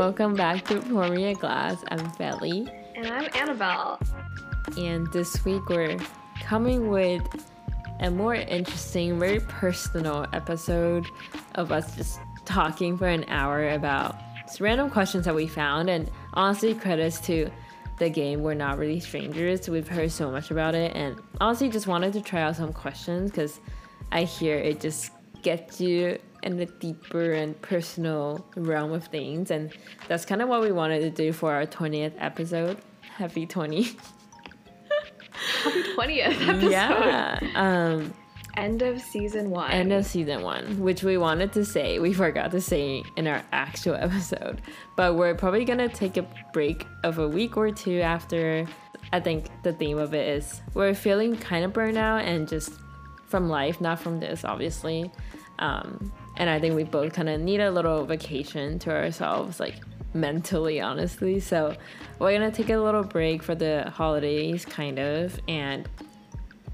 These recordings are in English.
Welcome back to Pour Me a Glass. I'm Feli. And I'm Annabelle. And this week we're coming with a more interesting, very personal episode of us just talking for an hour about random questions that we found. And honestly, credits to the game We're Not Really Strangers. We've heard so much about it. And honestly, just wanted to try out some questions because I hear it just gets you in a deeper and personal realm of things. And that's kind of what we wanted to do for our 20th episode. Happy 20. Happy 20th episode. Yeah. Um, end of season one. End of season one, which we wanted to say, we forgot to say in our actual episode. But we're probably going to take a break of a week or two after. I think the theme of it is we're feeling kind of burnt out and just from life, not from this, obviously. Um, and I think we both kind of need a little vacation to ourselves, like mentally, honestly. So we're gonna take a little break for the holidays, kind of, and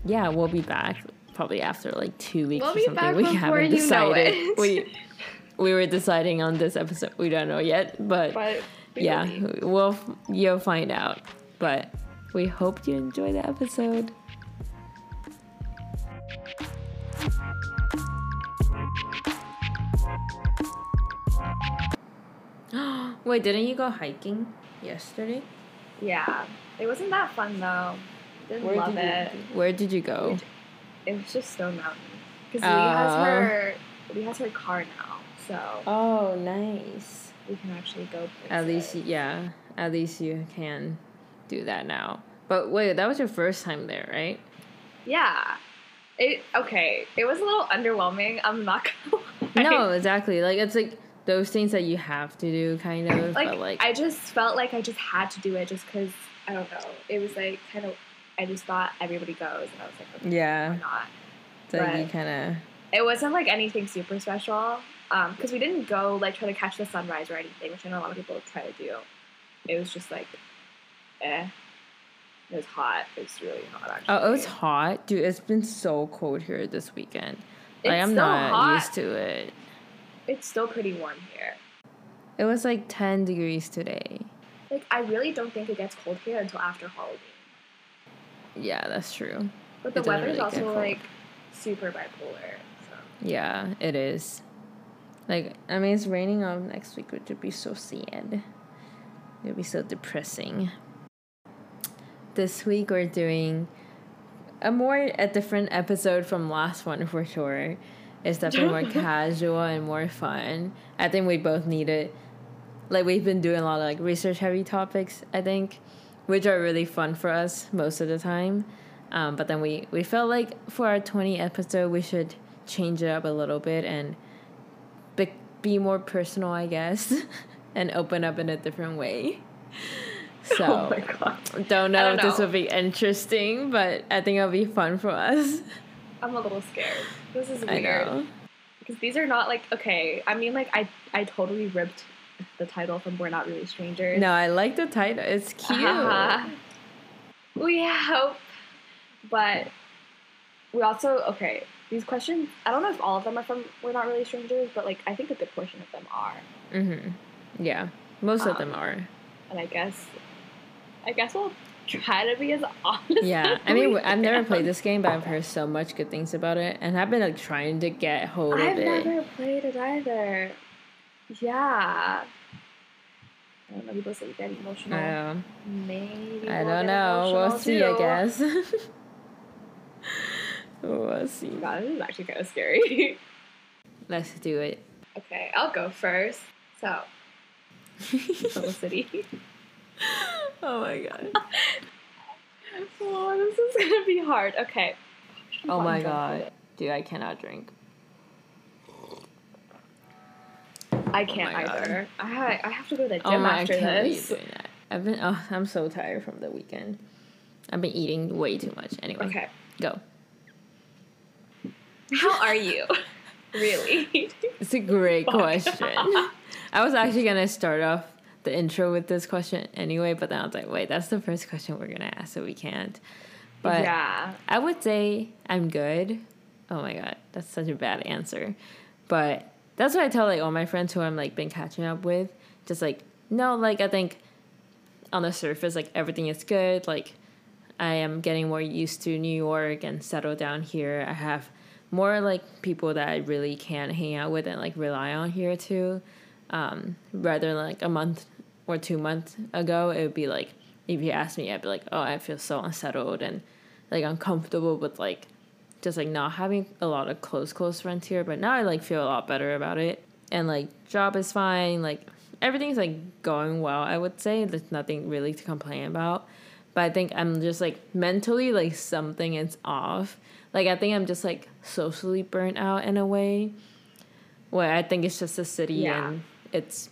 yeah, we'll be back probably after like two weeks we'll or something. we haven't decided. we we were deciding on this episode. We don't know yet, but, but yeah, we'll you'll find out. But we hope you enjoy the episode. Wait, didn't you go hiking yesterday? Yeah, it wasn't that fun though. Didn't where love did it. You, where did you go? It was just Stone Mountain because uh, Lee has her Lee has her car now, so. Oh, nice. We can actually go. At least, yeah. At least you can do that now. But wait, that was your first time there, right? Yeah. It okay. It was a little underwhelming. I'm not gonna. Lie. No, exactly. Like it's like those things that you have to do, kind of. Like, but like I just felt like I just had to do it just because I don't know. It was like kind of. I just thought everybody goes, and I was like, okay, yeah, why not? So but you kind of. It wasn't like anything super special, because um, we didn't go like try to catch the sunrise or anything, which I know a lot of people try to do. It was just like, eh. It was hot. It was really hot. Actually. Oh, it was hot, dude. It's been so cold here this weekend. It's like I'm not hot. used to it. It's still pretty warm here. It was like 10 degrees today. Like, I really don't think it gets cold here until after Halloween. Yeah, that's true. But the weather is really also like super bipolar. So. Yeah, it is. Like, I mean, it's raining on next week, which would be so sad. It would be so depressing. This week, we're doing a more, a different episode from last one for sure. It's definitely more casual and more fun. I think we both need it. Like we've been doing a lot of like research heavy topics, I think, which are really fun for us most of the time. Um, but then we we felt like for our 20 episode we should change it up a little bit and be, be more personal, I guess, and open up in a different way. So oh don't know don't if know. this will be interesting, but I think it'll be fun for us. I'm a little scared. This is weird. I know. Because these are not like okay. I mean, like I I totally ripped the title from "We're Not Really Strangers." No, I like the title. It's cute. Uh-huh. We hope, but we also okay. These questions, I don't know if all of them are from "We're Not Really Strangers," but like I think a good portion of them are. Mhm. Yeah, most Um, of them are. And I guess, I guess we'll try to be as honest. Yeah, I mean, I've never played this game, but I've heard so much good things about it, and I've been like trying to get hold of it. I've never played it either. Yeah. I don't know. People say you get emotional. Um, Maybe. I don't know. We'll see. I guess. we'll see. God, this is actually kind of scary. Let's do it. okay, I'll go first. So, Felicity. oh my god. oh, this is gonna be hard. Okay. Oh my god, dude, I cannot drink. I oh can't my God. either. I I have to go to the gym Oh gym my, I can't this. doing that. I've been. Oh, I'm so tired from the weekend. I've been eating way too much. Anyway, Okay. go. How are you? really? It's a great question. I was actually gonna start off the intro with this question anyway, but then I was like, wait, that's the first question we're gonna ask, so we can't. But yeah. I would say I'm good. Oh my god, that's such a bad answer. But that's what I tell like all my friends who I'm like been catching up with. Just like no, like I think on the surface, like everything is good. Like I am getting more used to New York and settled down here. I have more like people that I really can hang out with and like rely on here too. Um, rather than like a month or two months ago, it would be like if you asked me, I'd be like, oh, I feel so unsettled and like uncomfortable with like just like not having a lot of close close friends here. But now I like feel a lot better about it, and like job is fine, like everything's like going well. I would say there's nothing really to complain about. But I think I'm just like mentally like something is off. Like I think I'm just like socially burnt out in a way. Where I think it's just the city Yeah. and it's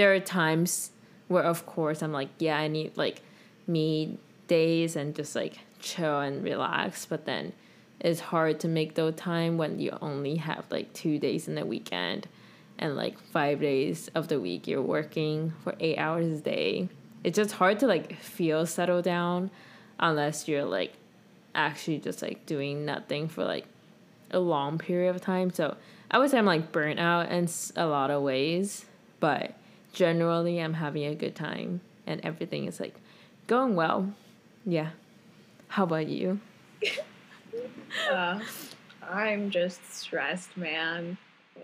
there are times where of course I'm like, yeah, I need like me days and just like chill and relax, but then it's hard to make those time when you only have like two days in the weekend and like five days of the week you're working for eight hours a day. It's just hard to like feel settled down unless you're like actually just like doing nothing for like a long period of time. So I would say I'm like burnt out in a lot of ways, but generally I'm having a good time and everything is like going well. Yeah. How about you? Uh, I'm just stressed, man.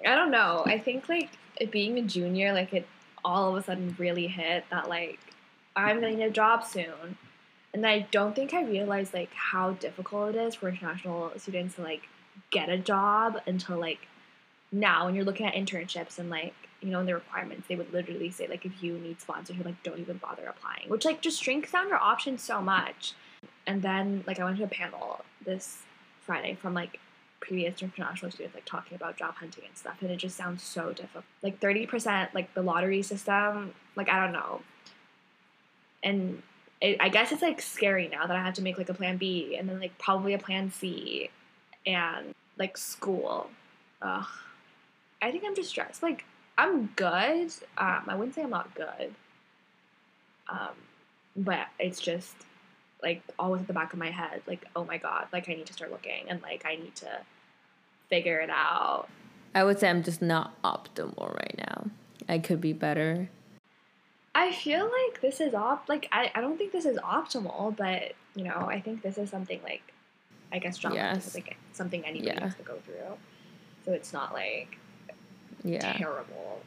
I don't know. I think like being a junior, like it all of a sudden really hit that like I'm need a job soon, and I don't think I realized like how difficult it is for international students to like get a job until like now when you're looking at internships and like you know in the requirements they would literally say like if you need sponsorship like don't even bother applying which like just shrinks down your options so much and then like I went to a panel this Friday from like previous international students like talking about job hunting and stuff and it just sounds so difficult. Like 30% like the lottery system, like I don't know. And it, I guess it's like scary now that I have to make like a plan B and then like probably a plan C and like school. Ugh. I think I'm just stressed. Like I'm good. Um, I wouldn't say I'm not good. Um, but it's just like always at the back of my head, like, oh my god, like I need to start looking and like I need to figure it out. I would say I'm just not optimal right now. I could be better. I feel like this is op like I, I don't think this is optimal, but you know, I think this is something like I guess job Yes. is like something anybody Yeah. has to go through. So it's not like Yeah. terrible,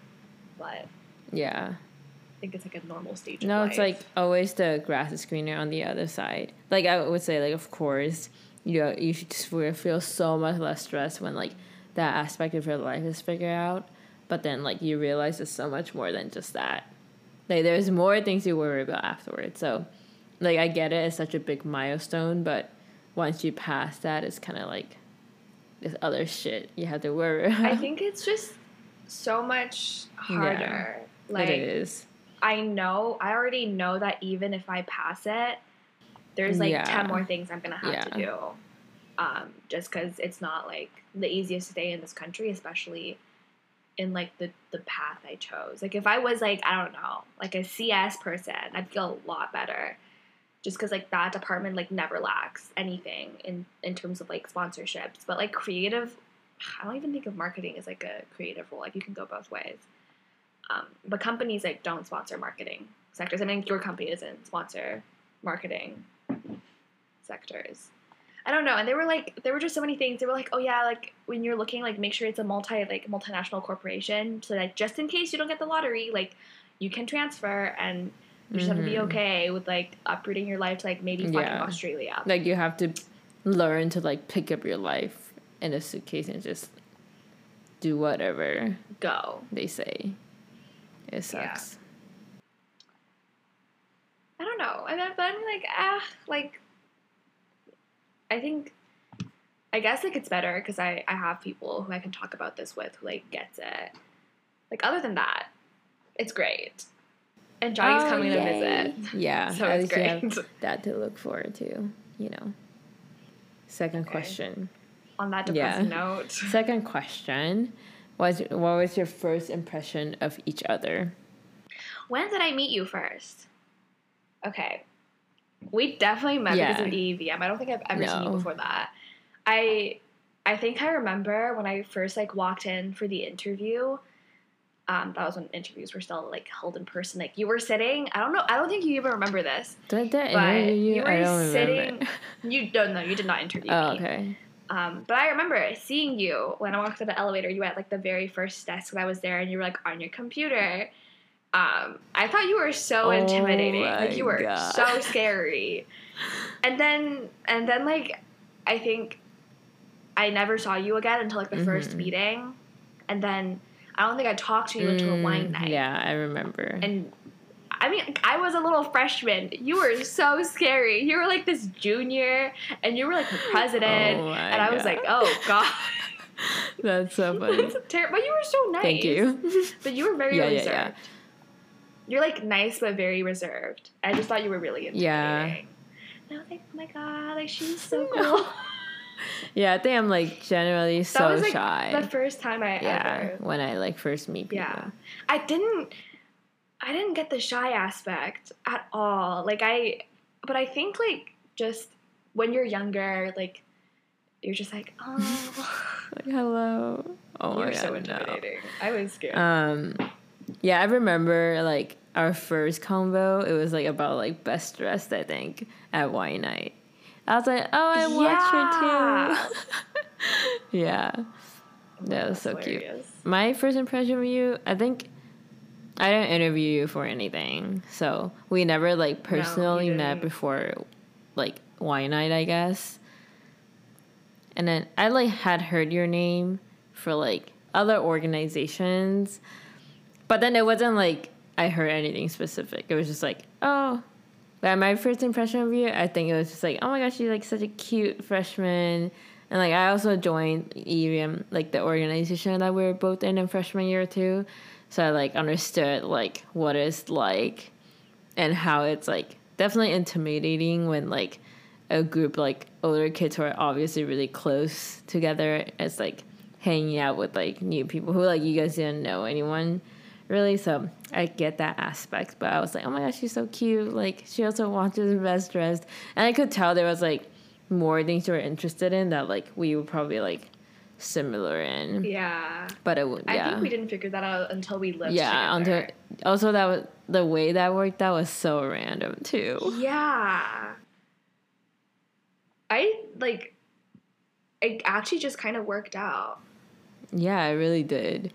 but Yeah. I think it's like a normal stage No, it's like always the grass is greener on the other side. Like I would say, like of course, you know, you should just feel- so much less stress when like that aspect of your life is figured out. But then like you realize it's so much more than just that. Like there's more things you worry about afterwards. So, like I get it, it's such a big milestone, but once you pass that, it's kind of like this other shit you have to worry about. I think it's just so much harder. Like it is. I know, I already know that even if I pass it, there's like Yeah. 10 more things I'm to have to Yeah. do. Um, just because it's not like the easiest day in this country, especially in like the, the path I chose. Like if I was like, I don't know, like a CS person, I'd feel a lot better. Just because like that department like never lacks anything in, in terms of like sponsorships. But like creative, I don't even think of marketing as like a creative role. Like you can go both ways. Um, but companies like don't sponsor marketing sectors. I mean, your company doesn't sponsor marketing sectors. I don't know. And they were like, there were just so many things. They were like, oh yeah, like when you're looking, like make sure it's a multi like multinational corporation, so that just in case you don't get the lottery, like you can transfer and you just have to be Mhm. okay with like uprooting your life to like maybe fucking Yeah. Australia. like you have to learn to like pick up your life in a suitcase and just do whatever Go. they say. It sucks. I don't know. I mean, but I'm like, ah, like, I think, I guess like it's better because I I have people who I can talk about this with who like gets it. Like other than that, it's great. And Johnny's Oh, coming to visit, Yeah, so at it's least you have great. that to look forward to. You know. Second Okay. question. On that Yeah. depressing note, Second question was what was your first impression of each other? when did I meet you first? Okay, we definitely met because of Yeah. EVM. I don't think I've ever seen you before that. I I think I remember when I first like walked in for the interview. Um, that was when interviews were still like held in person. Like you were sitting. I don't know. I don't think you even remember this. Did I But interview you? you were I don't sitting. remember. You don't know. You did not interview oh, me. okay. Um, but I remember seeing you when I walked to the elevator. You were at like the very first desk when I was there, and you were like on your computer. Um, I thought you were so Oh intimidating. Like you were God. so scary. And then and then like I think I never saw you again until like the first Mhm. meeting. And then I don't think I talked to you until a wine Mm, night. Yeah, I remember. And I mean, I was a little freshman. You were so scary. You were like this junior, and you were like the president. Oh and I was like, oh god. That's so funny. That's ter- but you were so nice. Thank you. But you were very Yeah, yeah, reserved. yeah. You're like nice but very reserved. I just thought you were really intimidating. Yeah. And I was like, oh my god, like she's so cool. yeah, I think I'm like generally so that was like shy. the first time I yeah, ever. when I like first meet people. Yeah. I didn't. I didn't get the shy aspect at all. Like I, but I think like just when you're younger, like you're just like, oh, Like, hello. Oh my you're god, so no. I was scared. Um, yeah, I remember like our first combo. It was like about like best dressed, I think, at wine night. I was like, oh, I watched her too. yeah, that was so cute. My first impression of you, I think. I didn't interview you for anything, so we never like personally met before, like wine night, I guess. And then I like had heard your name for like other organizations, but then it wasn't like I heard anything specific. It was just like, oh, but my first impression of you, I think it was just like, oh my gosh, you're like such a cute freshman. And like I also joined EVM, like the organization that we were both in in freshman year too. So I like understood like what it's like and how it's like definitely intimidating when like a group like older kids who are obviously really close together is like hanging out with like new people who like you guys didn't know anyone really. So i get that aspect but i was like oh my gosh she's so cute. Like she also watches best dressed and i could tell there was like more things you were interested in that like we were probably like similar in Yeah. but it would yeah I think we didn't figure that out until we lived yeah until also that was the way that worked that was so random too Yeah. I like it actually just kind of worked out. yeah i really did.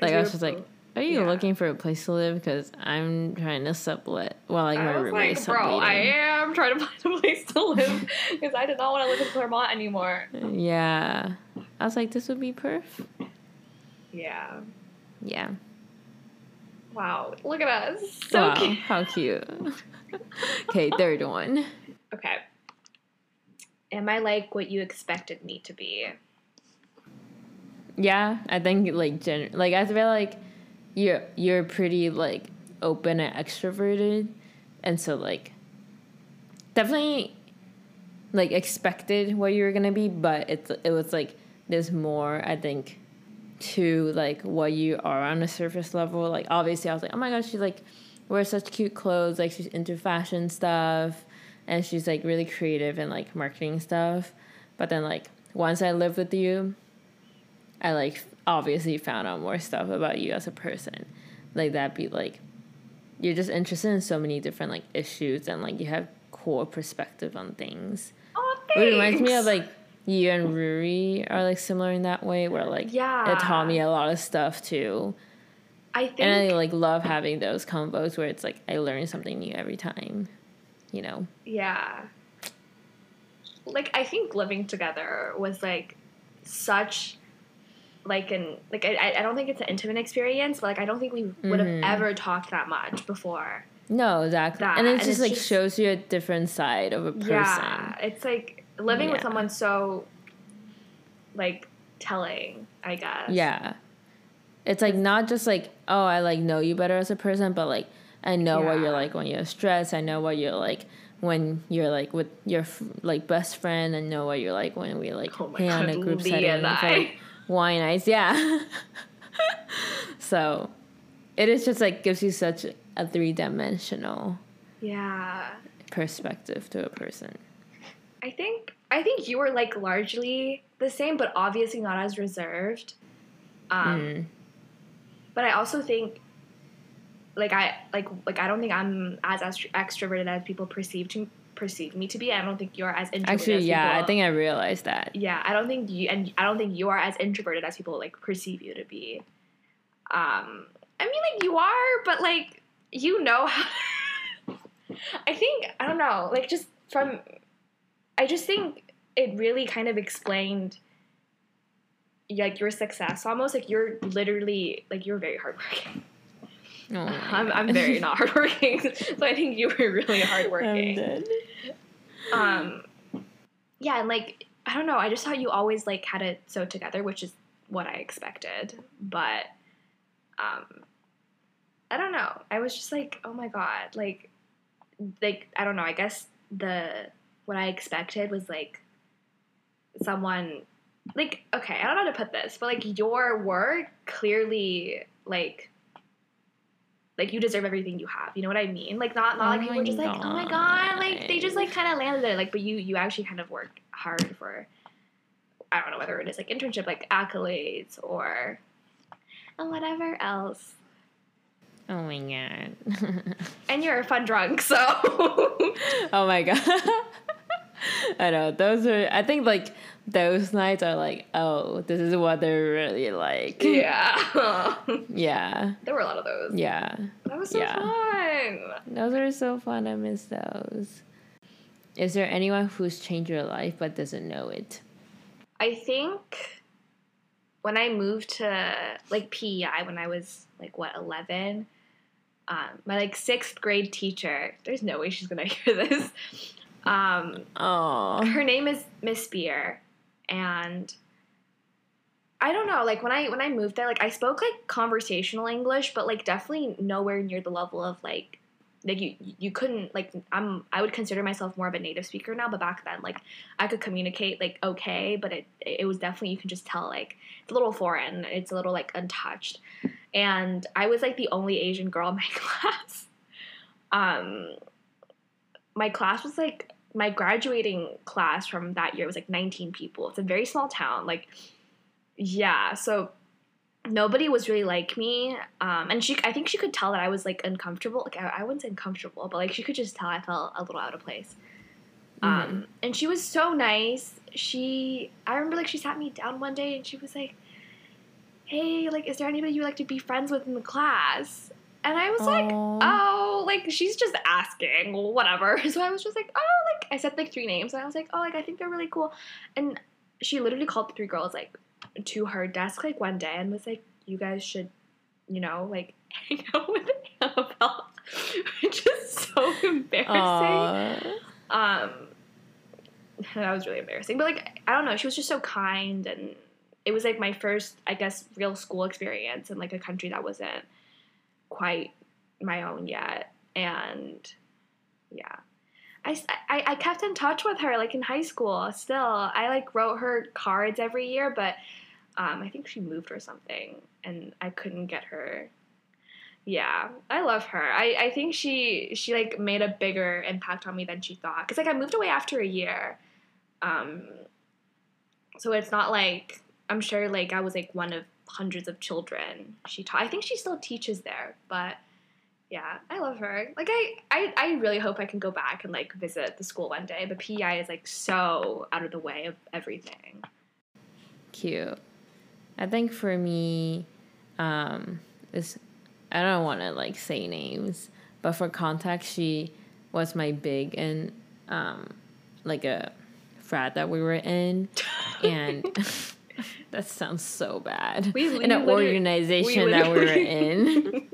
like we i was just like are you yeah. looking for a place to live because i'm trying to sublet well like my I was roommate's like, bro, I am trying to find a place to live because I did not want to live in Clairmont anymore. yeah i was like this would be perf Yeah. yeah Wow. Look at us. So wow cute. how cute okay third one Okay. Am I like what you expected me to be? yeah i think like gen- like i feel like you're you're pretty like open and extroverted and so like definitely like expected what you were gonna be but it's it was like there's more i think to like what you are on a surface level like obviously i was like oh my gosh she like wears such cute clothes like she's into fashion stuff and she's like really creative and like marketing stuff but then like once i lived with you I like obviously found out more stuff about you as a person. Like that be like you're just interested in so many different like issues and like you have cool perspective on things. Oh, thanks. It reminds me of like you and Ruri are like similar in that way where like Yeah. it taught me a lot of stuff too. I think And I like love having those combos where it's like I learn something new every time. You know? Yeah. Like I think living together was like such like an like I I don't think it's an intimate experience, but like I don't think we would have Mhm. ever talked that much before. No, exactly. That, and it and just like just- shows you a different side of a person. Yeah, it's like living with someone so like telling, I guess. Yeah. It's like not just like, oh, I like know you better as a person, but like I know what you're like when you're stressed. I know what you're like when you're like with your like best friend. and know what you're like when we like Oh hang out in a group Leah setting and for like wine nights. Yeah. so it is just like gives you such a three dimensional Yeah. perspective to a person. I think I think you were like largely the same, but obviously not as reserved. Um, Mm. but I also think like I like like I don't think I'm as extro- extroverted as people perceive to perceive me to be. I don't think you're as introverted. Actually, as yeah, people, I think I realized that. Yeah, I don't think you and I don't think you are as introverted as people like perceive you to be. Um, I mean, like you are, but like you know how. I think I don't know, like just from. I just think it really kind of explained like your success almost like you're literally like you're very hardworking. Oh I'm, I'm very not hardworking so i think you were really I'm hardworking. dead. um yeah and like i don't know i just thought you always like had it so together which is what i expected but um i don't know i was just like oh my god like like i don't know i guess the what i expected was like someone like okay i don't know how to put this but like your work clearly like like you deserve everything you have you know what i mean like not not Oh like people are just like oh my god like they just like kind of landed it like but you you actually kind of work hard for i don't know whether it is like internship like accolades or and whatever else Oh my god. and you're a fun drunk so oh my god. I know those are. I think like those nights are like, oh, this is what they're really like. yeah Yeah. there were a lot of those Yeah. that was so Yeah. fun Those are so fun. I miss those. Is there anyone who's changed your life but doesn't know it? I think when I moved to like PEI when I was like what eleven, um, my like sixth grade teacher. There's no way she's gonna hear this. Um, Oh. her name is Miss Beer, and I don't know. Like when I when I moved there, like I spoke like conversational English, but like definitely nowhere near the level of like like you you couldn't like I'm I would consider myself more of a native speaker now, but back then like I could communicate like okay, but it it was definitely you can just tell like it's a little foreign, it's a little like untouched, and I was like the only Asian girl in my class. Um, my class was like my graduating class from that year was like 19 people. It's a very small town. Like, yeah, so nobody was really like me. Um, and she, I think she could tell that I was like uncomfortable. Like, I, I wouldn't say uncomfortable, but like she could just tell I felt a little out of place. Um, and she was so nice. She, I remember like she sat me down one day and she was like, "Hey, like, is there anybody you'd like to be friends with in the class?" And I was like, oh, like she's just asking, whatever. So I was just like, oh, like I said like three names, and I was like, oh, like I think they're really cool. And she literally called the three girls like to her desk like one day and was like, you guys should, you know, like hang out with Annabelle, which is so embarrassing. Aw. Um, that was really embarrassing. But like, I don't know, she was just so kind, and it was like my first, I guess, real school experience in like a country that wasn't quite my own yet. And yeah, I I kept in touch with her like in high school. Still, I like wrote her cards every year, but um, I think she moved or something, and I couldn't get her. Yeah, I love her. I, I think she she like made a bigger impact on me than she thought. Cause like I moved away after a year, um, so it's not like I'm sure like I was like one of hundreds of children she taught. I think she still teaches there, but yeah, I love her. Like I, I I really hope I can go back and like visit the school one day. But PEI is like so out of the way of everything. Cute. I think for me, um, is I don't want to like say names, but for context, she was my big and um, like a frat that we were in, and that sounds so bad. We- in an organization we that we were in.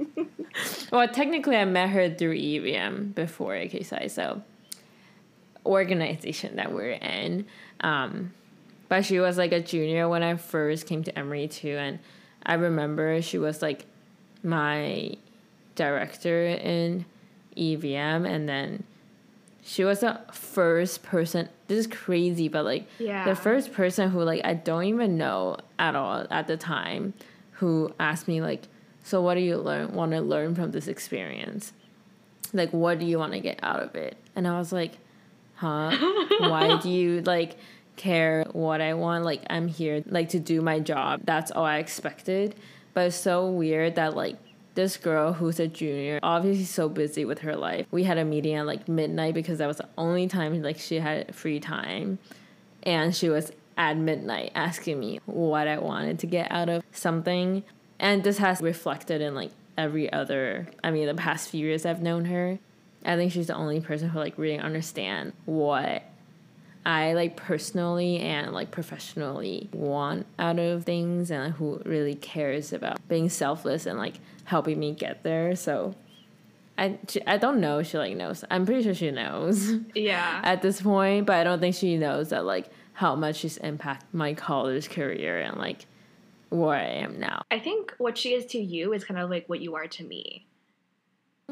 well, technically, I met her through EVM before AKPsi, so organization that we're in. Um, but she was like a junior when I first came to Emory too, and I remember she was like my director in EVM, and then she was the first person. This is crazy, but like Yeah. the first person who like I don't even know at all at the time who asked me like, so what do you learn want to learn from this experience? Like what do you want to get out of it? And I was like, huh? Why do you like care what I want? Like I'm here like to do my job. That's all I expected. But it's so weird that like this girl who's a junior, obviously so busy with her life. We had a meeting at like midnight because that was the only time like she had free time. And she was at midnight asking me what I wanted to get out of something. And this has reflected in like every other I mean the past few years I've known her. I think she's the only person who like really understand what I like personally and like professionally want out of things and like, who really cares about being selfless and like helping me get there. So I she, I don't know if she like knows. I'm pretty sure she knows Yeah. at this point, but I don't think she knows that like how much she's impacted my college career and like where I am now. I think what she is to you is kind of like what you are to me.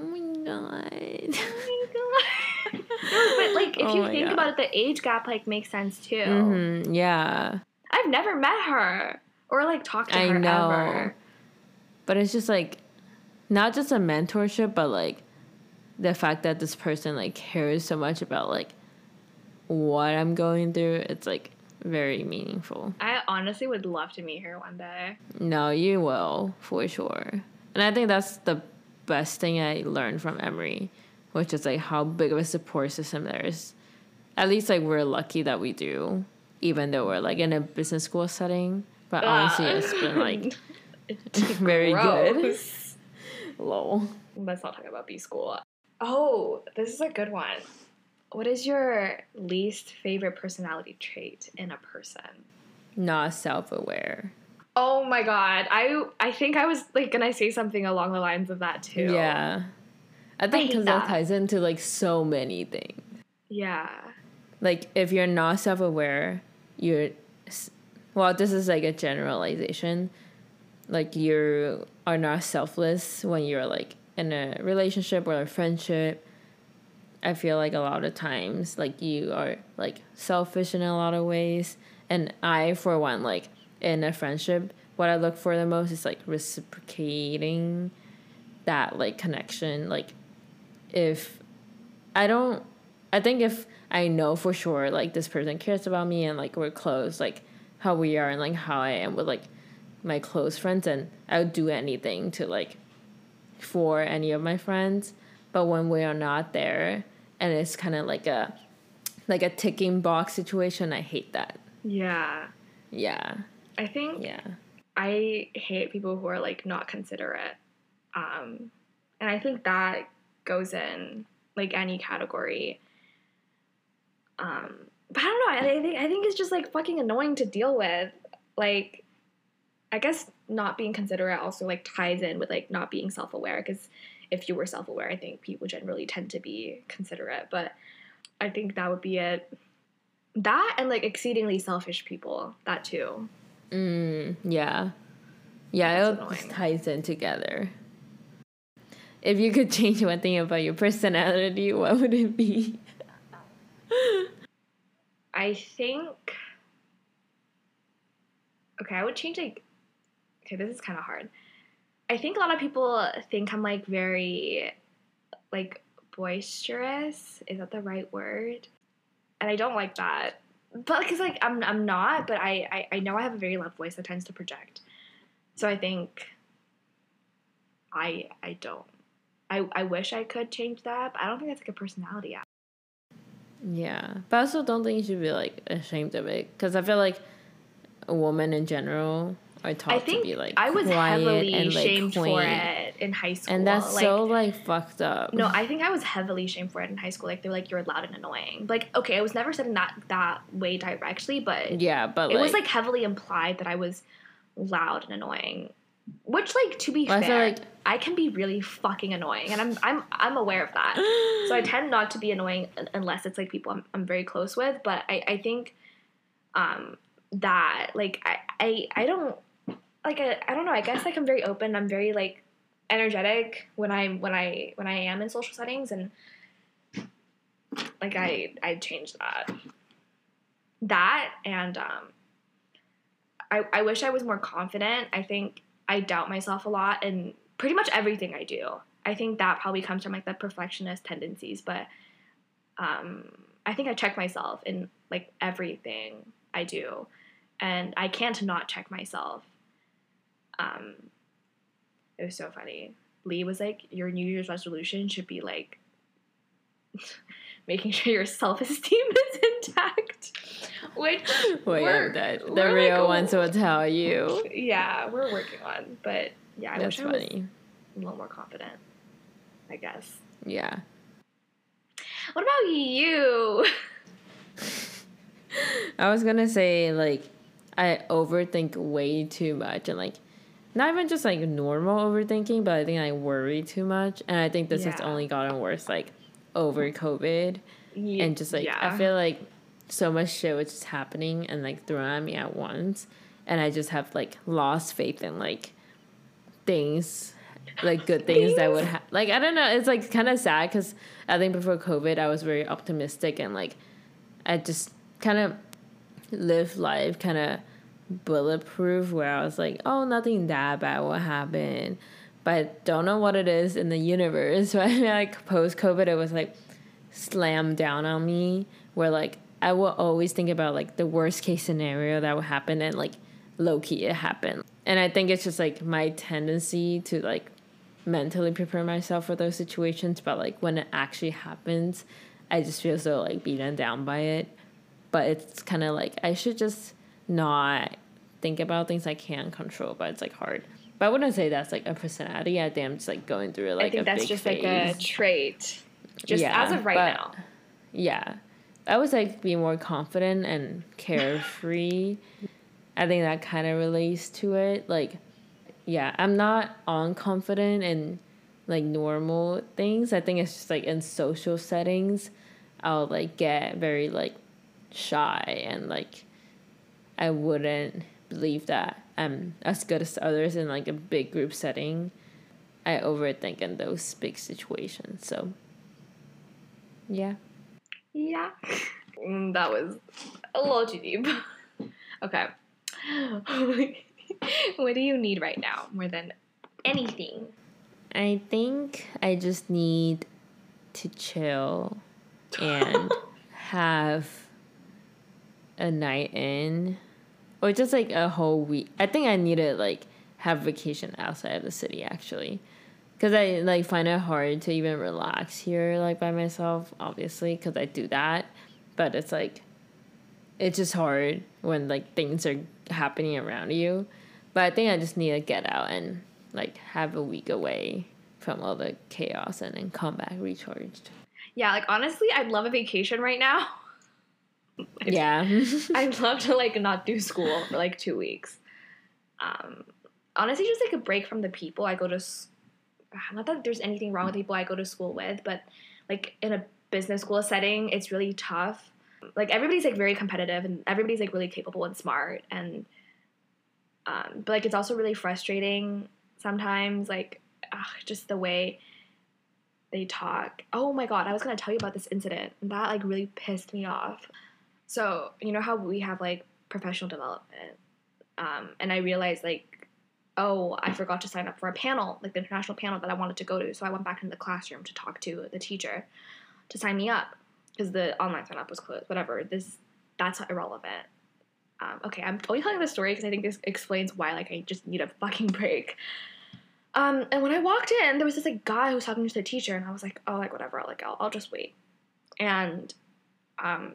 Oh my god. Oh my god. no, but like if Oh you think God. about it, the age gap like makes sense too. hmm yeah. I've never met her or like talked to I her know. ever. But it's just like not just a mentorship, but like the fact that this person like cares so much about like what I'm going through. It's like very meaningful. I honestly would love to meet her one day. No, you will for sure. And I think that's the best thing I learned from Emory, which is like how big of a support system there is. At least like we're lucky that we do, even though we're like in a business school setting. But ah. honestly, it's been like it's very good. Gross. Lol. Let's not talk about B school. Oh, this is a good one. What is your least favorite personality trait in a person? Not self aware. Oh my god. I I think I was like gonna say something along the lines of that too. Yeah. I think because that that. ties into like so many things. Yeah. Like if you're not self aware, you're well, this is like a generalization. Like you are not selfless when you're like in a relationship or a friendship. I feel like a lot of times like you are like selfish in a lot of ways. And I for one like in a friendship, what I look for the most is like reciprocating that like connection. Like if I don't I think if I know for sure like this person cares about me and like we're close, like how we are and like how I am with like my close friends and I would do anything to like for any of my friends. But when we are not there and it's kind of like a like a ticking box situation, I hate that. Yeah. Yeah. I think Yeah. I hate people who are like not considerate. Um, and I think that goes in like any category. Um, but I don't know. I, I think I think it's just like fucking annoying to deal with. Like, I guess not being considerate also like ties in with like not being self aware. Because if you were self aware, I think people generally tend to be considerate. But I think that would be it. That and like exceedingly selfish people. That too. Mm, yeah. Yeah, That's it all just ties in together. If you could change one thing about your personality, what would it be? I think. Okay, I would change like. Okay, this is kind of hard. I think a lot of people think I'm like very, like boisterous. Is that the right word? And I don't like that. But because like I'm I'm not, but I, I I know I have a very loud voice that tends to project. So I think. I I don't. I I wish I could change that, but I don't think that's like a personality app. Yeah, but I also don't think you should be like ashamed of it because I feel like a woman in general are taught I to think be like I was heavily and like shamed for it in high school. and that's like, so like fucked up. no, I think I was heavily shamed for it in high school. Like they're like you're loud and annoying. Like okay, I was never said in that that way directly, but yeah, but it like, was like heavily implied that I was loud and annoying. Which like to be feel fair, like- I can be really fucking annoying, and I'm I'm I'm aware of that. so I tend not to be annoying unless it's like people I'm, I'm very close with. But I, I think um, that like I, I I don't like I, don't know. I guess like I'm very open. I'm very like energetic when I'm when I when I am in social settings, and like I I change that. That and um, I I wish I was more confident. I think I doubt myself a lot in pretty much everything I do. I think that probably comes from like the perfectionist tendencies, but um, I think I check myself in like everything I do, and I can't not check myself. Um, It was so funny. Lee was like, "Your New Year's resolution should be like making sure your self esteem is intact." Which Well, yeah, we're- that the we're, real like, ones will tell you. yeah, we're working on. But yeah, I That's wish I was funny. a little more confident. I guess. Yeah. What about you? I was gonna say like I overthink way too much and like not even just like normal overthinking, but I think I worry too much, and I think this has only gotten worse like over COVID Ye- and just like yeah. I feel like so much shit was just happening and like thrown at me at once, and I just have like lost faith in like things, like good things that would ha- like I don't know. It's like kind of sad because I think before COVID I was very optimistic and like I just kind of lived life kind of bulletproof where I was like, oh, nothing that bad will happen. But don't know what it is in the universe. But like post COVID, it was like slammed down on me where like I will always think about like the worst case scenario that would happen and like low key it happened. And I think it's just like my tendency to like mentally prepare myself for those situations. But like when it actually happens, I just feel so like beaten down by it but it's kind of like I should just not think about things I can't control, but it's like hard. But I wouldn't say that's like a personality. I think I'm just like going through like I think a that's just phase. like a trait. Just Yeah, as of right but- now. yeah. I was like be more confident and carefree. I think that kind of relates to it. Like, yeah, I'm not unconfident in like normal things. I think it's just like in social settings, I'll like get very like shy and like I wouldn't believe that I'm as good as others in like a big group setting. I overthink in those big situations. So, yeah. Yeah. Mm, that was a little too deep. okay. what do you need right now more than anything? I think I just need to chill and have a night in or just like a whole week. I think I need to like have vacation outside of the city actually. Cuz I like find it hard to even relax here like by myself obviously cuz I do that, but it's like it's just hard when like things are happening around you. But I think I just need to get out and like have a week away from all the chaos and then come back recharged. Yeah, like honestly, I'd love a vacation right now. Yeah. I'd love to like not do school for like two weeks. Um, honestly, just like a break from the people I go to. Not that there's anything wrong with people I go to school with, but like in a business school setting, it's really tough. Like everybody's like very competitive and everybody's like really capable and smart, and um, but like it's also really frustrating sometimes. Like ugh, just the way they talk. Oh my god, I was gonna tell you about this incident and that like really pissed me off. So, you know how we have like professional development. Um, and I realized like, oh, I forgot to sign up for a panel, like the international panel that I wanted to go to. So I went back into the classroom to talk to the teacher to sign me up because the online sign up was closed. Whatever. This that's irrelevant. Um, okay, I'm only telling this story because I think this explains why like I just need a fucking break. Um, and when I walked in, there was this like guy who was talking to the teacher, and I was like, oh, like whatever, like I'll, I'll just wait. And um,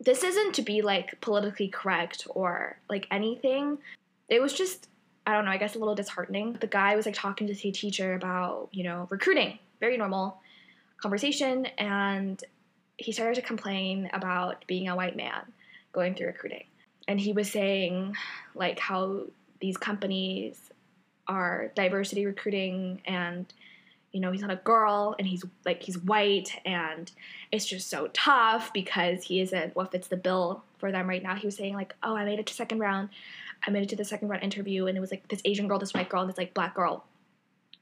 this isn't to be like politically correct or like anything. It was just, I don't know, I guess a little disheartening. The guy was like talking to the teacher about, you know, recruiting, very normal conversation. And he started to complain about being a white man going through recruiting. And he was saying, like, how these companies are diversity recruiting and you know he's not a girl and he's like he's white and it's just so tough because he isn't what fits the bill for them right now. He was saying like oh i made it to second round. I made it to the second round interview and it was like this asian girl this white girl and this like black girl.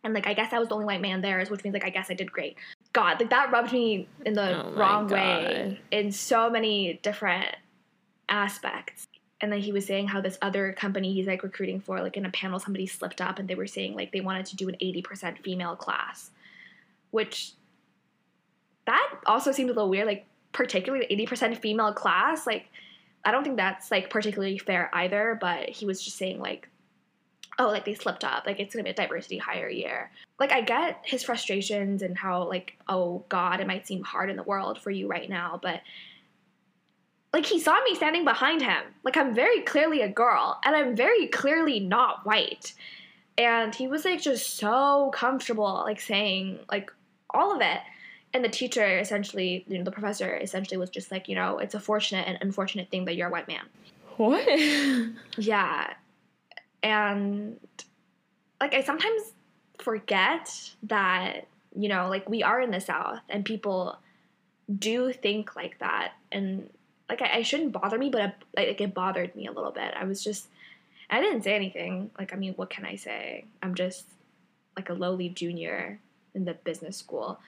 And like i guess i was the only white man there which means like i guess i did great. God like that rubbed me in the Oh wrong way in so many different aspects and then he was saying how this other company he's like recruiting for like in a panel somebody slipped up and they were saying like they wanted to do an 80% female class which that also seemed a little weird like particularly the 80% female class like i don't think that's like particularly fair either but he was just saying like oh, like they slipped up, like it's gonna be a diversity hire year. Like I get his frustrations and how like, oh God, it might seem hard in the world for you right now, but like he saw me standing behind him. Like I'm very clearly a girl and I'm very clearly not white. And he was like just so comfortable like saying like all of it. And the teacher essentially, you know, the professor essentially was just like, you know, it's a fortunate and unfortunate thing that you're a white man. What? Yeah. And like I sometimes forget that, you know, like we are in the South and people do think like that. And like I, I shouldn't bother me, but it, like it bothered me a little bit. I was just I didn't say anything. Like I mean, what can I say? I'm just like a lowly junior in the business school.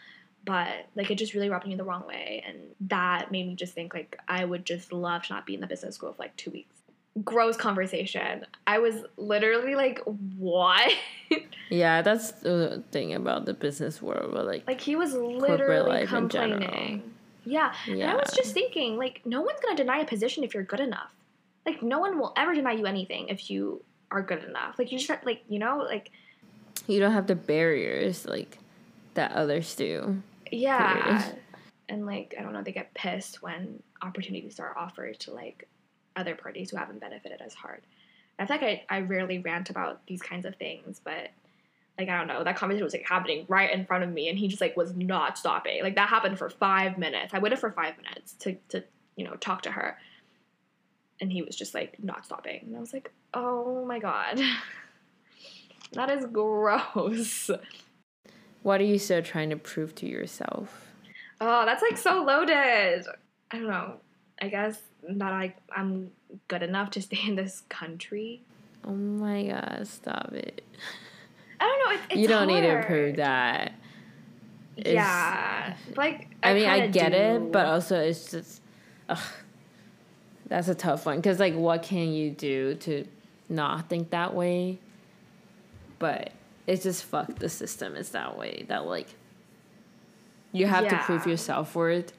But like it just really rubbed me the wrong way and that made me just think like I would just love to not be in the business school for like two weeks gross conversation. I was literally like, what? yeah, that's the thing about the business world. But like, like he was literally complaining. Yeah. yeah. And I was just thinking, like, no one's gonna deny a position if you're good enough. Like, no one will ever deny you anything if you are good enough. Like, you just have, like, you know, like. You don't have the barriers like that others do. Yeah. And like, I don't know, they get pissed when opportunities are offered to like other parties who haven't benefited as hard. I feel like I, I rarely rant about these kinds of things, but like I don't know, that conversation was like happening right in front of me and he just like was not stopping. Like that happened for five minutes. I waited for five minutes to to, you know, talk to her. And he was just like not stopping. And I was like, oh my god. that is gross. What are you still trying to prove to yourself? Oh, that's like so loaded. I don't know. I guess that I I'm good enough to stay in this country. Oh my god, stop it. I don't know. It's, it's you don't hard. need to prove that. It's, yeah, like I, I mean, I get do. it, but also it's just, ugh, that's a tough one. Cause like, what can you do to not think that way? But it's just fuck the system is that way. That like, you have yeah. to prove your self worth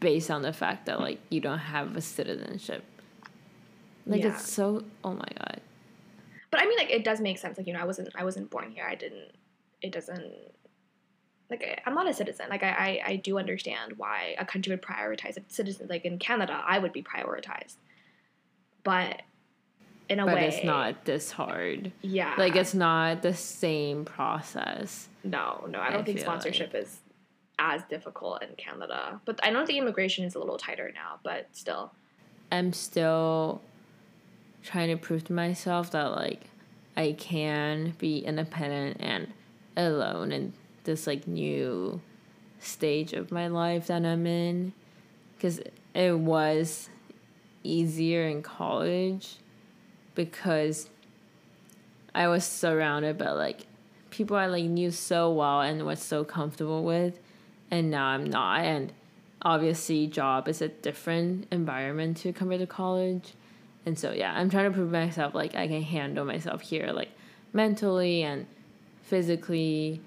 based on the fact that like you don't have a citizenship. Like yeah. it's so oh my god. But I mean like it does make sense. Like, you know, I wasn't I wasn't born here. I didn't it doesn't like I, am not a citizen. Like I, I, I do understand why a country would prioritize a citizen. Like in Canada, I would be prioritized. But in a but way, it's not this hard. Yeah, like it's not the same process. No, no, I don't I think sponsorship like. is as difficult in Canada. But I know the immigration is a little tighter now, but still. I'm still trying to prove to myself that like I can be independent and alone in this like new stage of my life that I'm in cuz it was easier in college because I was surrounded by like people I like knew so well and was so comfortable with and now I'm not. And obviously, job is a different environment to compare to college. And so, yeah, I'm trying to prove myself like I can handle myself here, like mentally and physically,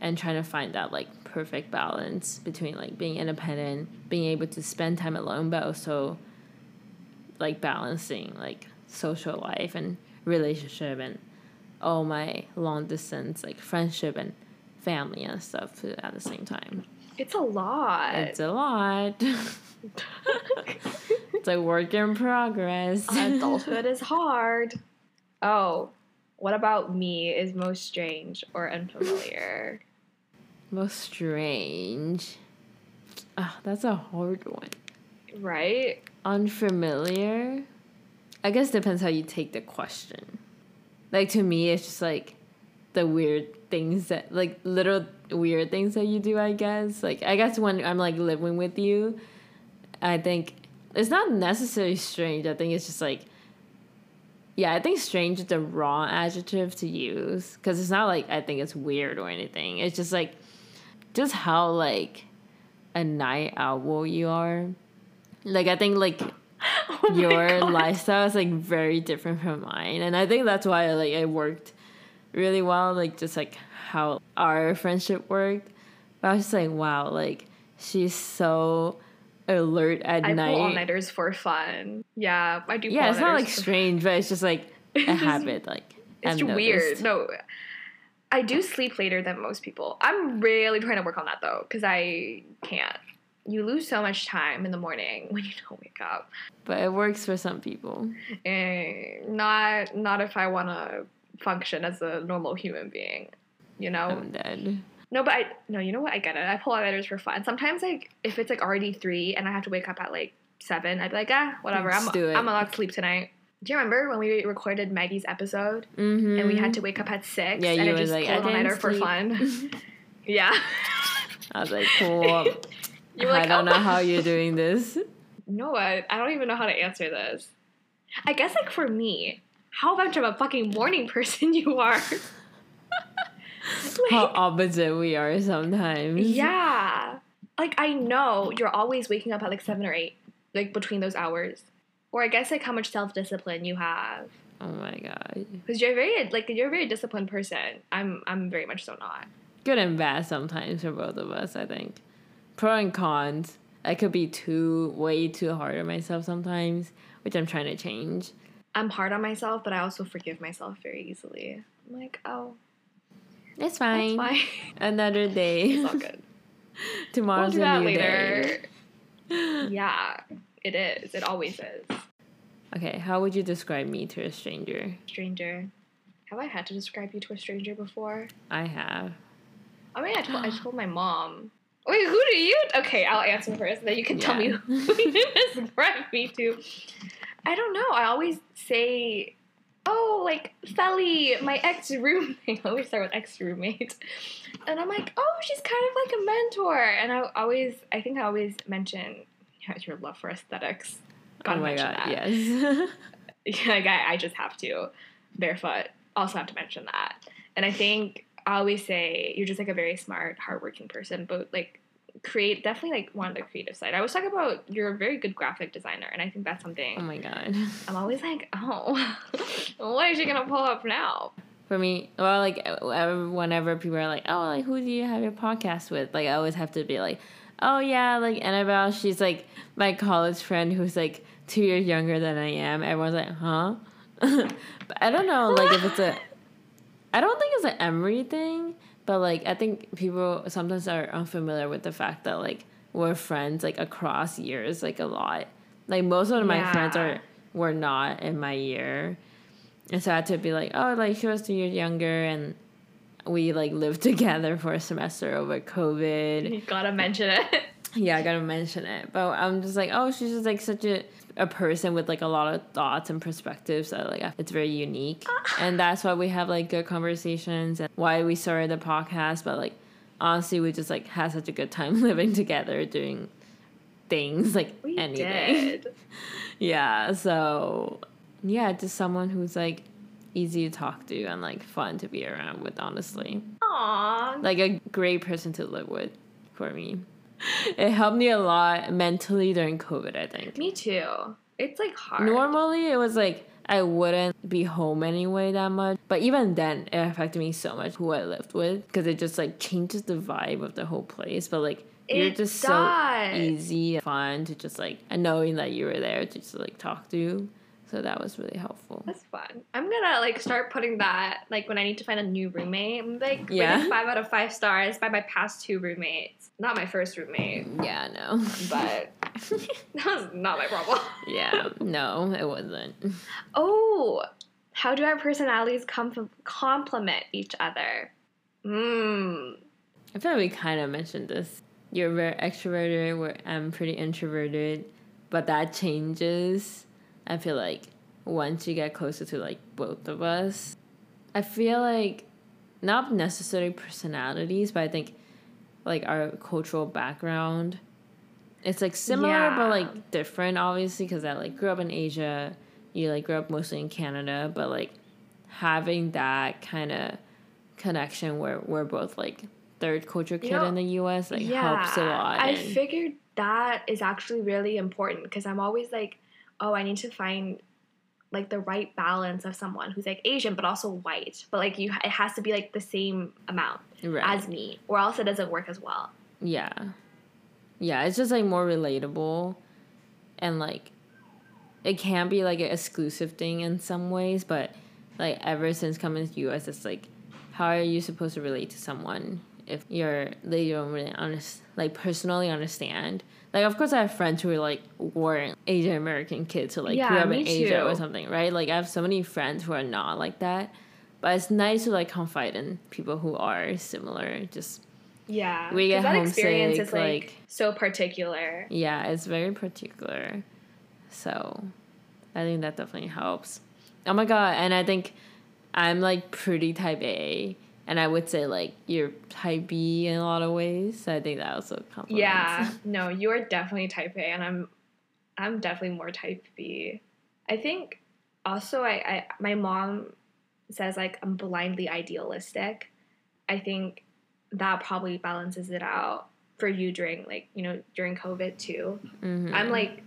and trying to find that like perfect balance between like being independent, being able to spend time alone, but also like balancing like social life and relationship and all my long distance like friendship and family and stuff at the same time. It's a lot. It's a lot. it's a work in progress. Adulthood is hard. Oh, what about me is most strange or unfamiliar? most strange. Ah, oh, that's a hard one. Right? Unfamiliar. I guess depends how you take the question. Like to me, it's just like the weird things that like little weird things that you do i guess like i guess when i'm like living with you i think it's not necessarily strange. I think it's just like yeah i think strange is the wrong adjective to use because it's not like i think it's weird or anything. It's just like just how like a night owl you are. Like i think like oh your lifestyle is like very different from mine. And i think that's why like i worked really well, like just like how our friendship worked. But I was just like, wow, like she's so alert at I night. pull all nighters for fun. Yeah, I do. Yeah, it's not like strange, but it's just like a habit. Like It's weird. No, I do sleep later than most people. I'm really trying to work on that though, because I can't. You lose so much time in the morning when you don't wake up. But it works for some people. Eh, not not if I want to function as a normal human being. You know. I'm dead. No, but I no. You know what? I get it. I pull all nighters for fun. Sometimes like if it's like already three and I have to wake up at like seven, I'd be like, ah, whatever. I'm Let's do it. I'm allowed to sleep tonight. Do you remember when we recorded Maggie's episode Mm-hmm. and we had to wake up at six Yeah, and you I just like, pulled nighter didn't for fun? yeah. I was like, cool. You were like, I don't oh. know how you're doing this. No, I, I don't even know how to answer this. I guess like for me, how much of a fucking morning person you are. How opposite we are sometimes. yeah. Like I know you're always waking up at like seven or eight, like between those hours. Or I guess like how much self discipline you have. Oh my god. Because you're very like you're a very disciplined person. I'm I'm very much so not. Good and bad sometimes for both of us, I think. Pro and cons. I could be too way too hard on myself sometimes, which I'm trying to change. I'm hard on myself, but I also forgive myself very easily. I'm like, oh, It's that's fine. fine. Another day. it's all good. We'll Tomorrow's do a that new later. day. yeah, it is. It always is. Okay, how would you describe me to a stranger? Stranger. Have I had to describe you to a stranger before? I have. I mean, I told, I told my mom. Wait, who do you? Okay, I'll answer first, and then you can tell me Yeah. who you describe me to. I don't know. I always say, "Oh, like Feli, my ex roommate." I always start with ex roommate, and I'm like, "Oh, she's kind of like a mentor." And I always, I think I always mention your love for aesthetics. Gotta oh my god, that. yes. Like I, I just have to. Barefoot. Also have to mention that. And I think I always say you're just like a very smart, hardworking person, but like create definitely like one of the creative side. I was talking about you're a very good graphic designer, and I think that's something oh my god. I'm always like, oh, what is she gonna pull up now? For me, well, like whenever people are like, "Oh, like who do you have your podcast with?" Like I always have to be like, "Oh yeah, like Annabelle. She's like my college friend who's like two years younger than I am." Everyone's like, "Huh?" but I don't know, like if it's a, I don't think it's an Emory thing, but like I think people sometimes are unfamiliar with the fact that like we're friends like across years, like a lot. Like most of my friends are were not in my year. And so I had to be like, oh, like she was two years younger, and we like lived together for a semester over COVID. You gotta mention it. Yeah, I gotta mention it, but I'm just like, oh, she's just like such a a person with like a lot of thoughts and perspectives that like it's very unique, ah. and that's why we have like good conversations and why we started the podcast. But like honestly, we just like had such a good time living together, doing things like We anything. Yeah, so yeah, just someone who's like easy to talk to and like fun to be around with, honestly. Aww. Like a great person to live with for me. It helped me a lot mentally during COVID, I think. Me too. It's like hard. Normally, it was like I wouldn't be home anyway that much, but even then, it affected me so much who I lived with because it just like changes the vibe of the whole place. But like, you're It just so easy and fun to just like and knowing that you were there to just like talk to. So that was really helpful. That's fun. I'm gonna like start putting that like when I need to find a new roommate. I'm like Yeah. five out of five stars by my past two roommates. Not my first roommate, Yeah, no. but that was not my problem. yeah, no, it wasn't. Oh, how do our personalities com- complement each other? Mmm. I feel like we kind of mentioned this. You're very extroverted, where I'm pretty introverted, but that changes. I feel like once you get closer to like both of us, I feel like not necessarily personalities, but I think like our cultural background. It's like similar Yeah. but like different, obviously, because I like grew up in Asia. You like grew up mostly in Canada, but like having that kind of connection where we're both like third culture kid know, in the U.S. like helps a lot. I and- figured that is actually really important because I'm always like, oh, I need to find like the right balance of someone who's like Asian but also white. But like you, it has to be like the same amount right. as me, or else it doesn't work as well. Yeah. Yeah, it's just like more relatable and like it can be like an exclusive thing in some ways, but like ever since coming to US, it's like, how are you supposed to relate to someone if you're they don't really understand, like personally understand? Like, of course, I have friends who are like weren't Asian American kids who like Yeah, grew up in Asia too. or something, right? Like, I have so many friends who are not like that. But it's nice to like confide in people who are similar. Just Yeah. We get that experience homesick, is like, like- so particular. yeah, it's very particular. So I think that definitely helps. Oh my god, and I think I'm like pretty type A. And I would say like you're type B in a lot of ways. So I think that also complements. Yeah. No, you are definitely type A and I'm I'm definitely more type B. I think also I, I my mom says like I'm blindly idealistic. I think that probably balances it out for you during like, you know, during COVID too. Mhm. I'm like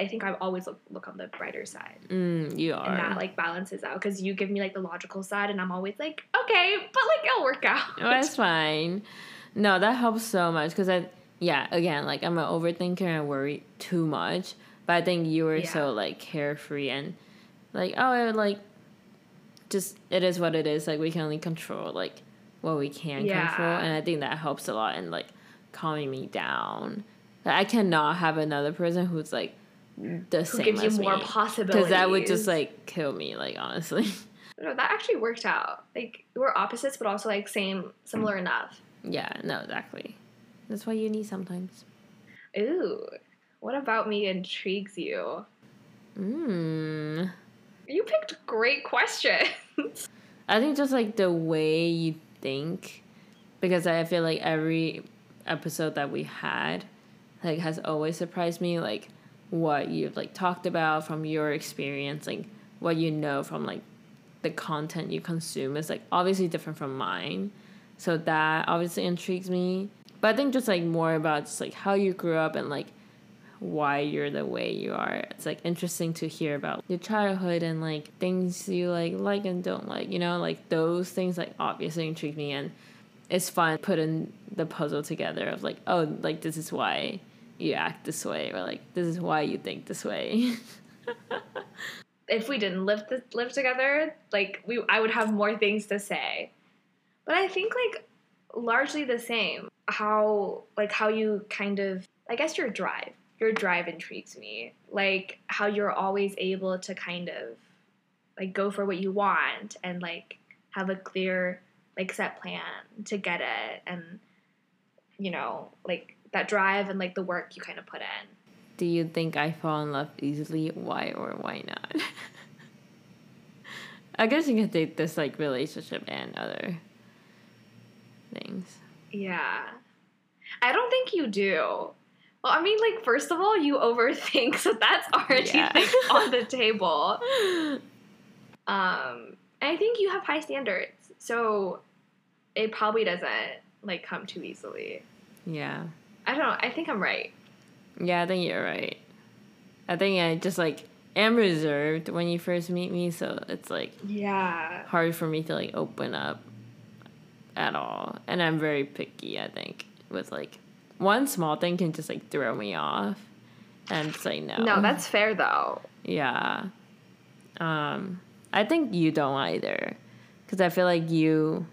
I think I've always look look on the brighter side. mm, you And are. that like balances out because you give me like the logical side and I'm always like, okay, but like it'll work out. Oh, that's fine. No, that helps so much because I, yeah, again, like I'm an overthinker and I worry too much. But I think you were Yeah. so like carefree and like, oh, it, like, just it is what it is. Like we can only control like what we can Yeah. control, and I think that helps a lot in like calming me down. Like, I cannot have another person who's like the Who same gives you more me possibilities. because that would just like kill me. Like honestly, No, that actually worked out. Like we're opposites, but also like same, similar enough. yeah, no, exactly. That's what you need sometimes. Ooh, what about me intrigues you? Mm. You picked great questions. I think just like the way you think, because I feel like every episode that we had, like has always surprised me. Like what you've like talked about from your experience, like what you know from like the content you consume is like obviously different from mine. So that obviously intrigues me. But I think just like more about just like how you grew up and like why you're the way you are. It's like interesting to hear about your childhood and like things you like like and don't like. You know, like those things like obviously intrigue me and it's fun putting the puzzle together of like, oh, like this is why you act this way or like this is why you think this way. if we didn't live th- live together, like we, I would have more things to say. But I think like largely the same. How like how you kind of I guess your drive. Your drive intrigues me. Like how you're always able to kind of like go for what you want and like have a clear like set plan to get it and you know like that drive and like the work you kind of put in. Do you think I fall in love easily? Why or why not? I guess you can take this like relationship and other things. Yeah. I don't think you do. Well, I mean, like, first of all, you overthink, so that's already Yeah. like, on the table. Um, and I think you have high standards, so it probably doesn't like come too easily. Yeah. I don't know. I think I'm right. Yeah, I think you're right. I think I just like am reserved when you first meet me, so it's like Yeah. hard for me to like open up at all. And I'm very picky, I think, with like one small thing can just like throw me off. And say like no. No, that's fair though. Yeah. Um, I think you don't either. Because I feel like you,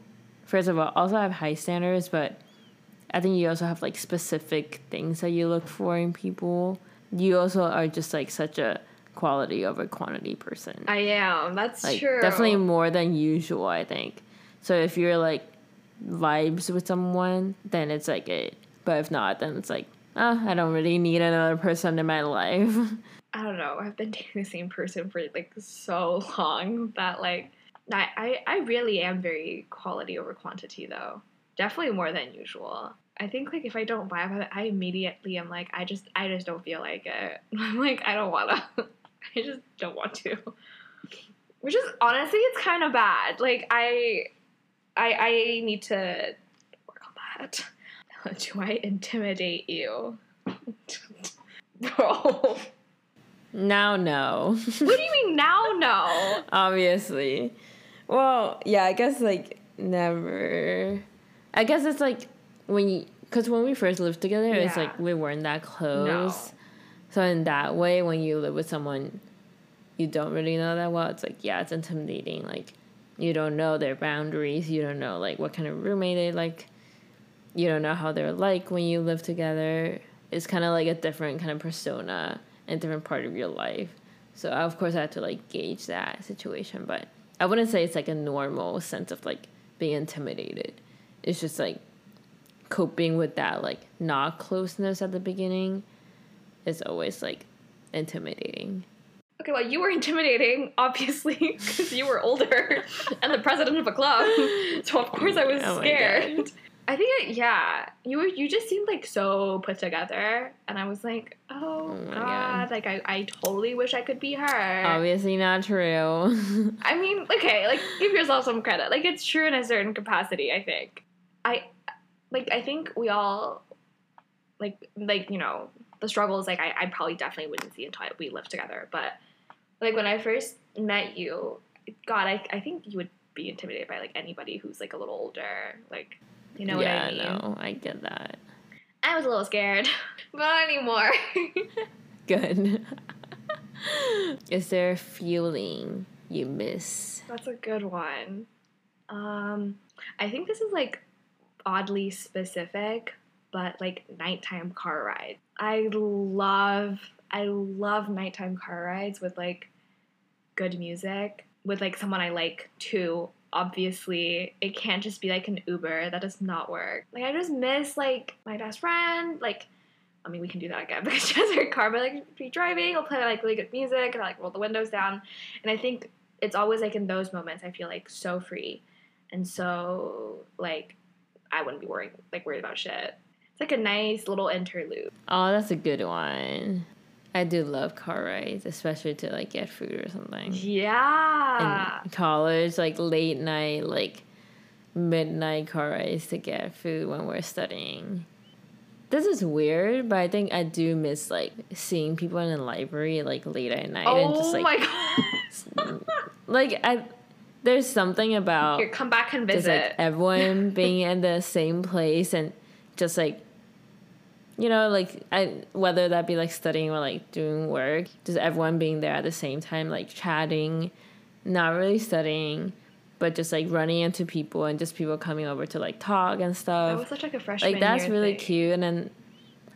first of all, also have high standards, but I think you also have like specific things that you look for in people. You also are just like such a quality over quantity person. I am. That's like true. definitely more than usual, I think. So if you're like vibes with someone, then it's like it. But if not, then it's like, oh, I don't really need another person in my life. I don't know. I've been dating the same person for like so long that like I I, I really am very quality over quantity though. Definitely more than usual. I think like if I don't vibe it, I immediately am like I just I just don't feel like it. I'm like I don't wanna. I just don't want to. Which is honestly it's kind of bad. Like I I I need to work on that. Do I intimidate you? Bro. now, no. What do you mean now? No. Obviously. Well, yeah, I guess like never. I guess it's like when you, because when we first lived together, it's like we weren't that close. No. So in that way, when you live with someone, you don't really know that well, it's like yeah, it's intimidating. Like you don't know their boundaries. You don't know like what kind of roommate they like. You don't know how they're like when you live together. It's kind of like a different kind of persona and different part of your life. So of course I had to like gauge that situation, but I wouldn't say it's like a normal sense of like being intimidated. It's just like coping with that like not closeness at the beginning is always like intimidating. Okay, well, you were intimidating, obviously, because you were older and the president of a club. So of course I was Oh scared. I think, it, yeah, you were. You just seemed like so put together, and I was like, oh, Oh my god, God. like I, I totally wish I could be her. Obviously not true. I mean, okay, like give yourself some credit. Like it's true in a certain capacity. I think. I, like, I think we all, like, like you know, the struggles. Like, I, I probably definitely wouldn't see until we lived together. But, like, when I first met you, God, I, I think you would be intimidated by like anybody who's like a little older. Like, you know yeah, what I mean? no, I get that. I was a little scared, but not anymore. Good. Is there a feeling you miss? That's a good one. Um, I think this is like oddly specific, but like nighttime car rides. I love, I love nighttime car rides with like good music, with like someone I like too. Obviously, it can't just be like an Uber. That does not work. Like I just miss like my best friend. Like, I mean, we can do that again because she has her car, but like be driving, I'll play like really good music and I, like roll the windows down. And I think it's always like in those moments I feel like so free, and so like I wouldn't be worrying like worried about shit. It's like a nice little interlude. Oh, that's a good one. I do love car rides, especially to like get food or something. Yeah. In college, like late night, like midnight car rides to get food when we're studying. This is weird, but I think I do miss like seeing people in the library like late at night and oh just like my god! like I there's something about Here, come back and just visit. like everyone being in the same place and just like you know like I, whether that be like studying or like doing work just everyone being there at the same time like chatting not really studying but just like running into people and just people coming over to like talk and that stuff was such like a freshman like that's really thing. cute and then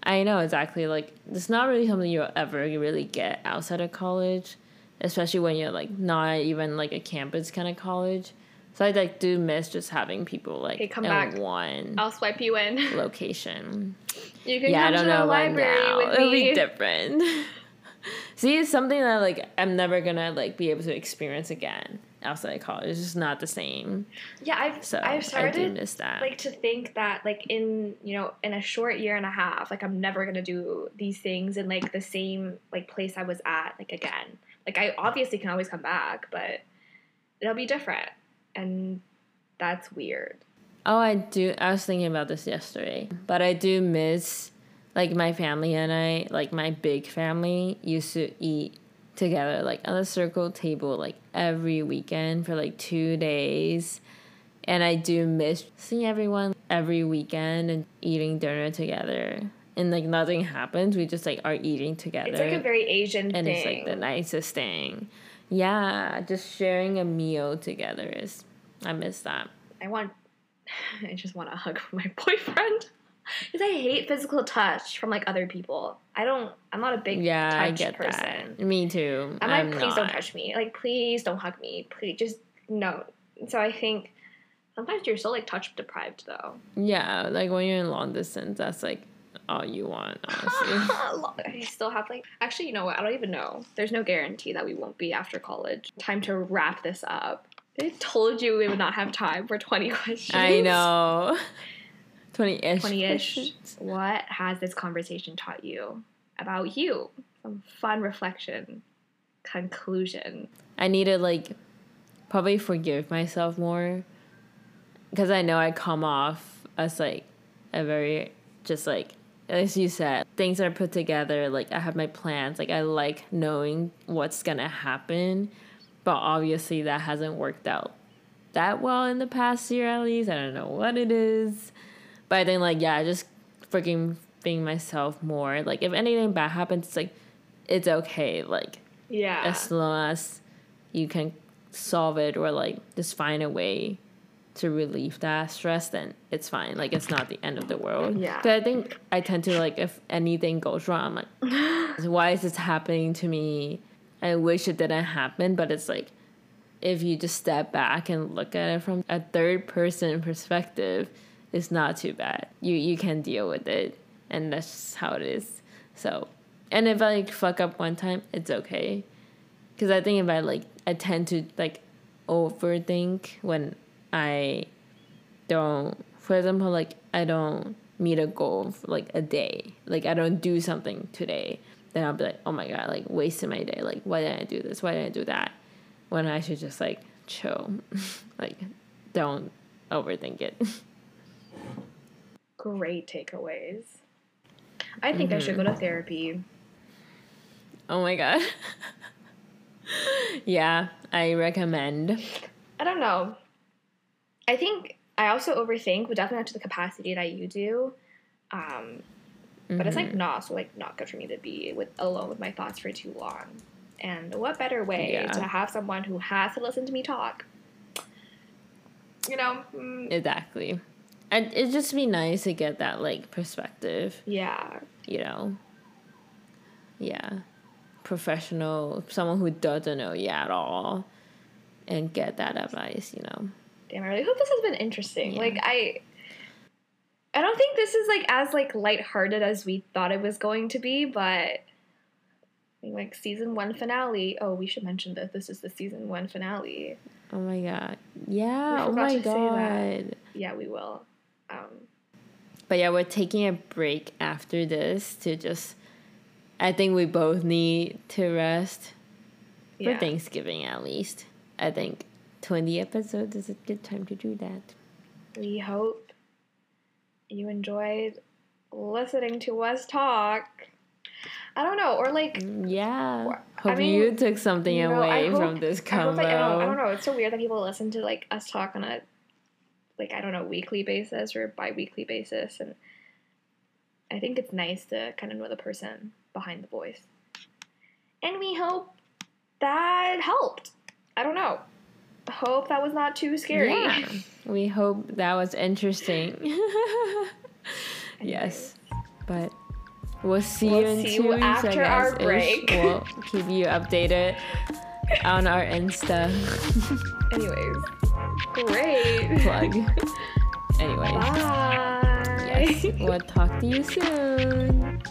i know exactly like it's not really something you'll ever really get outside of college especially when you're like not even like a campus kind of college. So i like do miss just having people like Okay, come in back. one I'll swipe you in. location. You can yeah i come don't to know the library now. with it'll me. be different. See it's something that like i'm never gonna like be able to experience again outside of college. It's just not the same. Yeah, I've so I've i started miss that. like to think that like in you know in a short year and a half like i'm never gonna do these things in like the same like place i was at like again like i obviously can always come back but it'll be different and that's weird Oh, I do. I was thinking about this yesterday, but I do miss like my family and I, like my big family, used to eat together, like on a circle table, like every weekend for like two days. And I do miss seeing everyone every weekend and eating dinner together. And like nothing happens, we just like are eating together. it's like a very asian thing. and thing it's like the nicest thing. Yeah, just sharing a meal together is. I miss that. i want i just want a hug from my boyfriend because i hate physical touch from like other people i don't i'm not a big Yeah, touch I get person that. Me too. I'm like, I'm please don't not. touch me. Like, please don't hug me. Please, just no. So I think sometimes you're so like touch deprived though. Yeah, like when you're in long distance, that's like all you want, honestly. I still have like actually, you know what? I don't even know. There's no guarantee that we won't be after college. Time to wrap this up. I told you we would not have time for 20 questions. I know. 20 ish. 20 ish. What has this conversation taught you about you? Some fun reflection, conclusion. I need to like probably forgive myself more because I know I come off as like a very just like as you said things are put together like I have my plans like I like knowing what's gonna happen but obviously that hasn't worked out that well in the past year at least I don't know what it is but I think like yeah just freaking being myself more like if anything bad happens it's like it's okay like Yeah. as long as you can solve it or like just find a way to relieve that stress then it's fine. Like it's not the end of the world. Yeah. 'Cause i think i tend to like if anything goes wrong i'm like why is this happening to me? I wish it didn't happen. But it's like if you just step back and look at it from a third person perspective it's not too bad. You you can deal with it and that's just how it is. So and if i like fuck up one time it's okay. Because I think if I like, I tend to like overthink when I don't. For example, like I don't meet a goal for like a day. Like I don't do something today. Then I'll be like, oh my god, like wasting my day. Like why didn't I do this? Why didn't I do that? When I should just like chill, like don't overthink it. Great takeaways. I think I should go to mm-hmm. therapy. oh my god. yeah, I recommend. I don't know. I think I also overthink, but definitely not to the capacity that you do. Um, but it's like not so like not good for me to be with alone with my thoughts for too long. And what better way Yeah. to have someone who has to listen to me talk? You know, mm, Exactly. And it'd just be nice to get that like perspective. yeah, you know yeah professional someone who doesn't know you at all and get that advice you know damn. I really hope this has been interesting. Yeah. Like I, I don't think this is like as like lighthearted as we thought it was going to be, but like season one finale. Oh, we should mention that this is the season one finale. oh my god yeah oh my to say that. god Yeah, we will. Um, but yeah we're taking a break after this to just i think we both need to rest for yeah. thanksgiving at least i think 20 episodes is a good time to do that We hope you enjoyed listening to us talk. I don't know, or like mm, yeah Well, I hope mean, you took something you know, away hope- from this I, hope, like, I, don't, I don't know. It's so weird that people listen to like us talk on a like I don't know weekly basis or bi-weekly basis, and I think it's nice to kind of know the person behind the voice. And we hope that helped. I don't know. Hope that was not too scary. Yeah. We hope that was interesting. yes. But we'll see We'll you in see two weeks. I after our break. We'll keep you updated on our Insta Anyways, great. plug. Anyways. Bye. Yes. We'll talk to you soon.